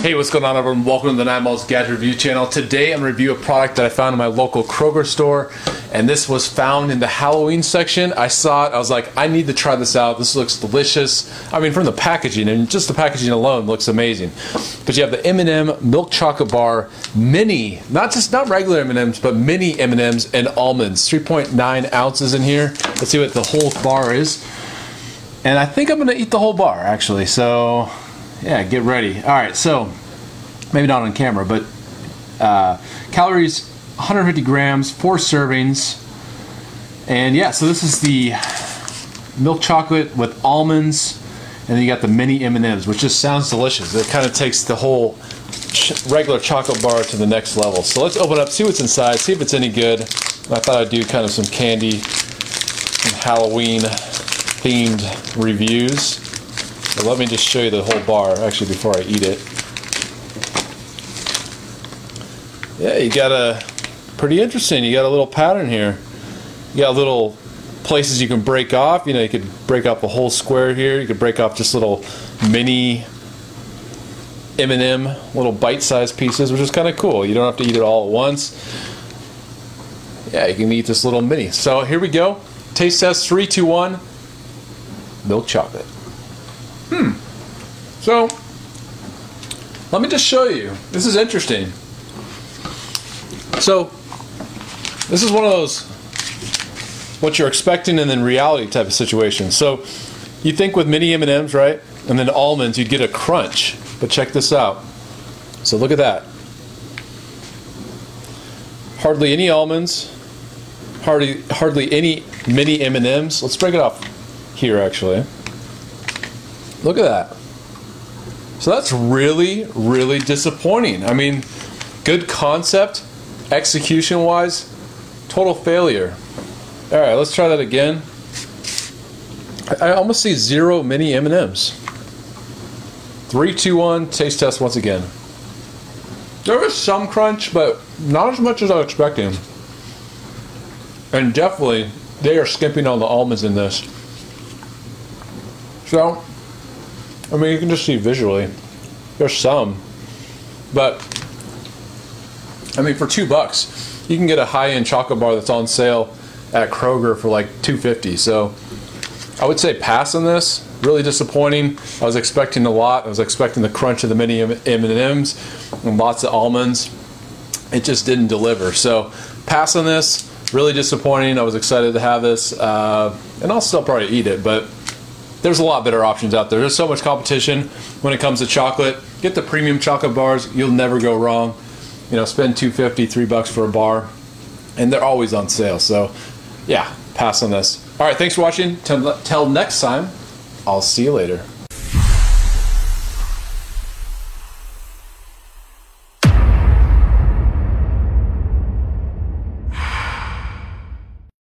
Hey, what's going on everyone? Welcome to the Nine Miles Gadget Review channel. Today I'm going to review a product that I found in my local Kroger store and this was found in the Halloween section. I saw it, I was like, I need to try this out. This looks delicious. I mean, from the packaging and just the packaging alone looks amazing. But you have the M&M milk chocolate bar mini, not just not regular M&Ms, but mini M&Ms and almonds. 3.9 ounces in here. Let's see what the whole bar is. And I think I'm going to eat the whole bar actually. So yeah, get ready. All right, so maybe not on camera, but uh, calories 150 grams, four servings, and yeah, so this is the milk chocolate with almonds, and then you got the mini M&Ms, which just sounds delicious. It kind of takes the whole ch- regular chocolate bar to the next level. So let's open up, see what's inside, see if it's any good. I thought I'd do kind of some candy, some Halloween themed reviews. So let me just show you the whole bar actually before I eat it. Yeah, you got a pretty interesting. You got a little pattern here. You got little places you can break off. You know, you could break off a whole square here. You could break off just little mini M&M, little bite-sized pieces, which is kind of cool. You don't have to eat it all at once. Yeah, you can eat this little mini. So here we go. Taste test three, two, one. Milk chocolate. Hmm. So, let me just show you. This is interesting. So, this is one of those what you're expecting and then reality type of situation. So, you think with mini M&Ms, right? And then almonds, you'd get a crunch. But check this out. So, look at that. Hardly any almonds. Hardly hardly any mini M&Ms. Let's break it off here actually. Look at that. So that's really, really disappointing. I mean, good concept, execution wise, total failure. All right, let's try that again. I almost see zero mini M&Ms. Three, two, one. Taste test once again. There is some crunch, but not as much as I was expecting. And definitely, they are skimping on the almonds in this. So, I mean, you can just see visually. There's some, but I mean, for two bucks, you can get a high-end chocolate bar that's on sale at Kroger for like 250. So, I would say pass on this. Really disappointing. I was expecting a lot. I was expecting the crunch of the mini M and M's and lots of almonds. It just didn't deliver. So, pass on this. Really disappointing. I was excited to have this, uh, and I'll still probably eat it, but there's a lot better options out there. There's so much competition when it comes to chocolate. Get the premium chocolate bars. You'll never go wrong. You know, spend 250, 3 bucks for a bar. And they're always on sale. So, yeah, pass on this. All right, thanks for watching. Till next time, I'll see you later.